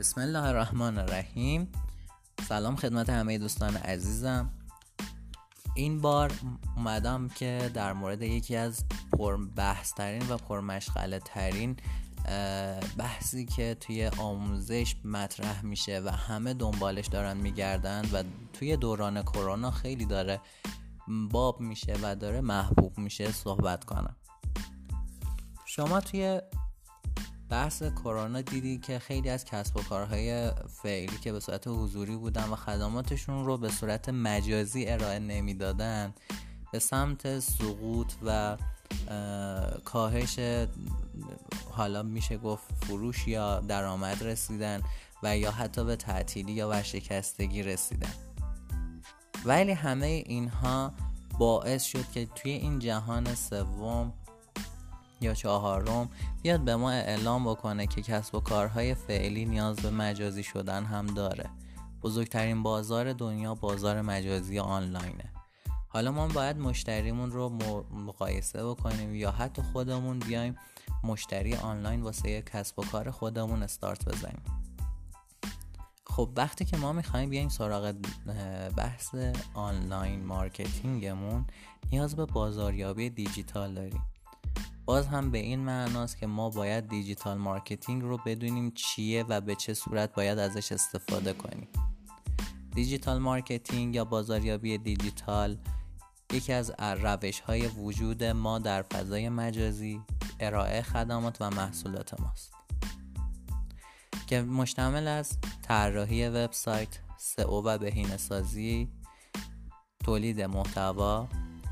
بسم الله الرحمن الرحیم. سلام خدمت همه دوستان عزیزم. این بار اومدم که در مورد یکی از پر ترین و پر مشغله ترین بحثی که توی آموزش مطرح میشه و همه دنبالش دارن میگردن و توی دوران کرونا خیلی داره باب میشه و داره محبوب میشه صحبت کنم. شما توی بحث کرونا دیدی که خیلی از کسب و کارهای فعلی که به صورت حضوری بودن و خدماتشون رو به صورت مجازی ارائه نمی‌دادن. به سمت سقوط و کاهش حالا میشه گفت فروش یا درآمد رسیدن و یا حتی به تعطیلی یا ورشکستگی رسیدن. ولی همه اینها باعث شد که توی این جهان سوم یا چهارم بیاد به ما اعلام بکنه که کسب و کارهای فعلی نیاز به مجازی شدن هم داره. بزرگترین بازار دنیا بازار مجازی آنلاینه. حالا ما باید مشتریمون رو مقایسه بکنیم یا حتی خودمون بیایم مشتری آنلاین واسه کسب و کار خودمون استارت بزنیم. خب وقتی که ما می‌خوایم بیایم سراغ بحث online marketing مون نیاز به بازاریابی دیجیتال داریم. باز هم به این معناست که ما باید digital marketing رو بدونیم چیه و به چه صورت باید ازش استفاده کنیم. digital marketing یا بازاریابی دیجیتال یکی از روش های وجود ما در فضای مجازی ارائه خدمات و محصولات ماست. که مشتمل از طراحی وبسایت، سئو و بهینه سازی، تولید محتوا،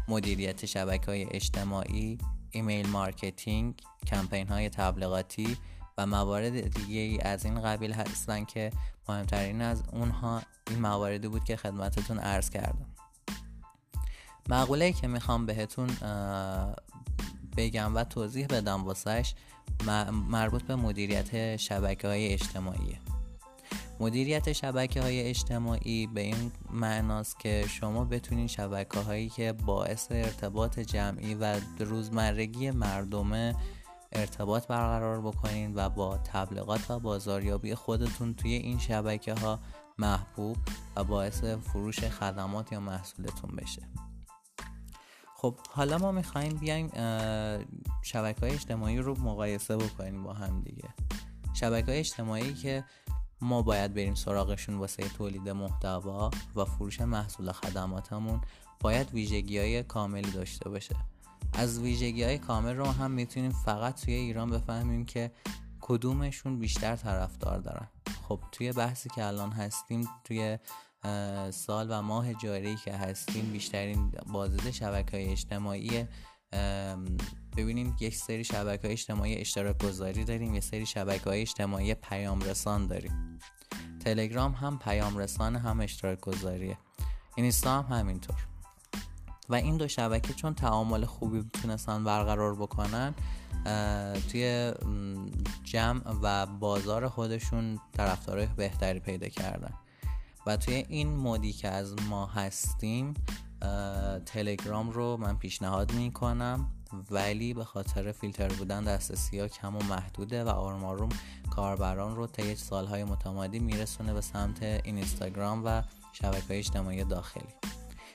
مدیریت شبکه های اجتماعی، email marketing، کمپین های تبلیغاتی و موارد دیگه ای از این قبیل هستن که مهمترین از اونها این مواردی بود که خدمتتون عرض کردم. مقوله ای که می‌خوام بهتون بگم و توضیح بدم واسهش مربوط به مدیریت شبکه های اجتماعی مدیریت شبکه های اجتماعی به این معناست که شما بتونین شبکه هایی که باعث ارتباط جمعی و روزمرگی مردمه ارتباط برقرار بکنین و با تبلیغات و بازاریابی خودتون توی این شبکه ها محبوب و باعث فروش خدمات یا محصولتون بشه. خب حالا ما می‌خوایم بیایم شبکه های اجتماعی رو مقایسه بکنیم با هم دیگه. شبکه های اجتماعی که ما باید بریم سراغشون واسه تولید محتوا و فروش محصول خدماتمون. باید ویژگی های کاملی داشته باشه. از ویژگی های کامل رو هم می‌تونیم فقط توی ایران بفهمیم که کدومشون بیشتر طرفدار دارن. خب توی بحثی که الان هستیم توی سال و ماه جاری که هستیم بیشترین بازدید شبکه های اجتماعی ببینیم یک سری شبکه های اجتماعی اشتراک گذاری داریم یه سری شبکه های اجتماعی پیام رسان داریم. تلگرام هم پیام رسان هم اشتراک گذاریه. اینستا هم همینطور. و این دو شبکه چون تعامل خوبی تونستن برقرار بکنن توی جمع و بازار خودشون طرفدارای بهتری پیدا کردن. و توی این مودی که از ما هستیم تلگرام رو من پیشنهاد می‌کنم ولی به خاطر فیلتر بودن دسترسی ها کم و محدوده و آروم کاربران رو طی سالهای متمادی میرسونه به سمت اینستاگرام و شبکه های اجتماعی داخلی.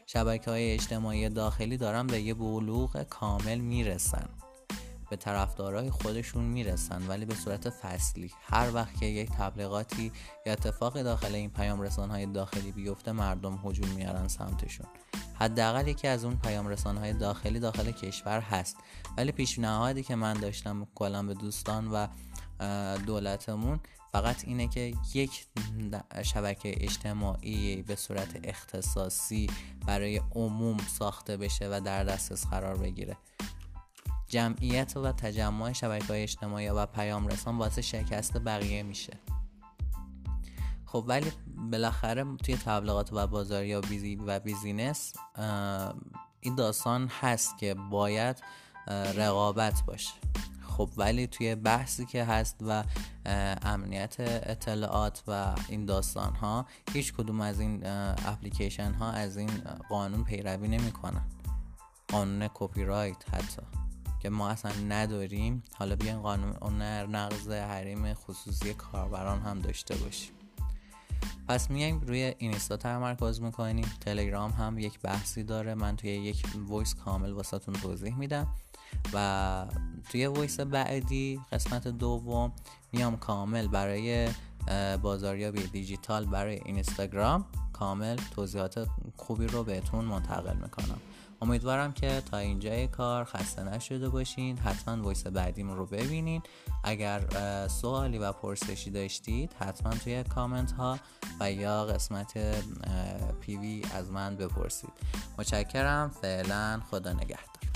شبکه های اجتماعی داخلی دارن به یه بلوغ کامل می‌رسن. به طرفدارای خودشون می‌رسن ولی به صورت فصلی. هر وقت که یک تبلیغاتی یا اتفاق داخل این پیام های داخلی بیفته مردم هجوم میارن سمتشون. حداقل یکی از اون پیام های داخلی داخل کشور هست. ولی پیشنهادی که من داشتم کلا به دوستان و دولتمون فقط اینه که یک شبکه اجتماعی به صورت اختصاصی برای عموم ساخته بشه و در دسترس قرار بگیره. جمعیت و تجمع شبکه های اجتماعی و پیام رسان باعث شکست بقیه میشه. خب ولی بالاخره توی تبلیغات و بازاریابی و business این داستان هست که باید رقابت باشه. خب ولی توی بحثی که هست و امنیت اطلاعات و این داستان ها هیچ کدوم از این اپلیکیشن ها از این قانون پیروی نمی‌کنن. قانون کپی رایت حتی. که ما اصلا نداریم. حالا بیاین قانون نقض حریم خصوصی کاربران هم داشته باشیم. پس میایم روی اینستا تمرکز می‌کنیم. تلگرام هم یک بحثی داره. من توی یک voice کامل واسهتون توضیح میدم. و توی voice بعدی قسمت دوم میام کامل برای بازاریابی دیجیتال برای اینستاگرام. کامل توضیحات خوبی رو بهتون منتقل می‌کنم. امیدوارم که تا اینجای کار خسته نشده باشین. حتما voice بعدیم رو ببینین. اگر سوالی و پرسشی داشتید حتما توی کامنت ها و یا قسمت پیوی از من بپرسید. متشکرم. فعلا خدا نگهدار.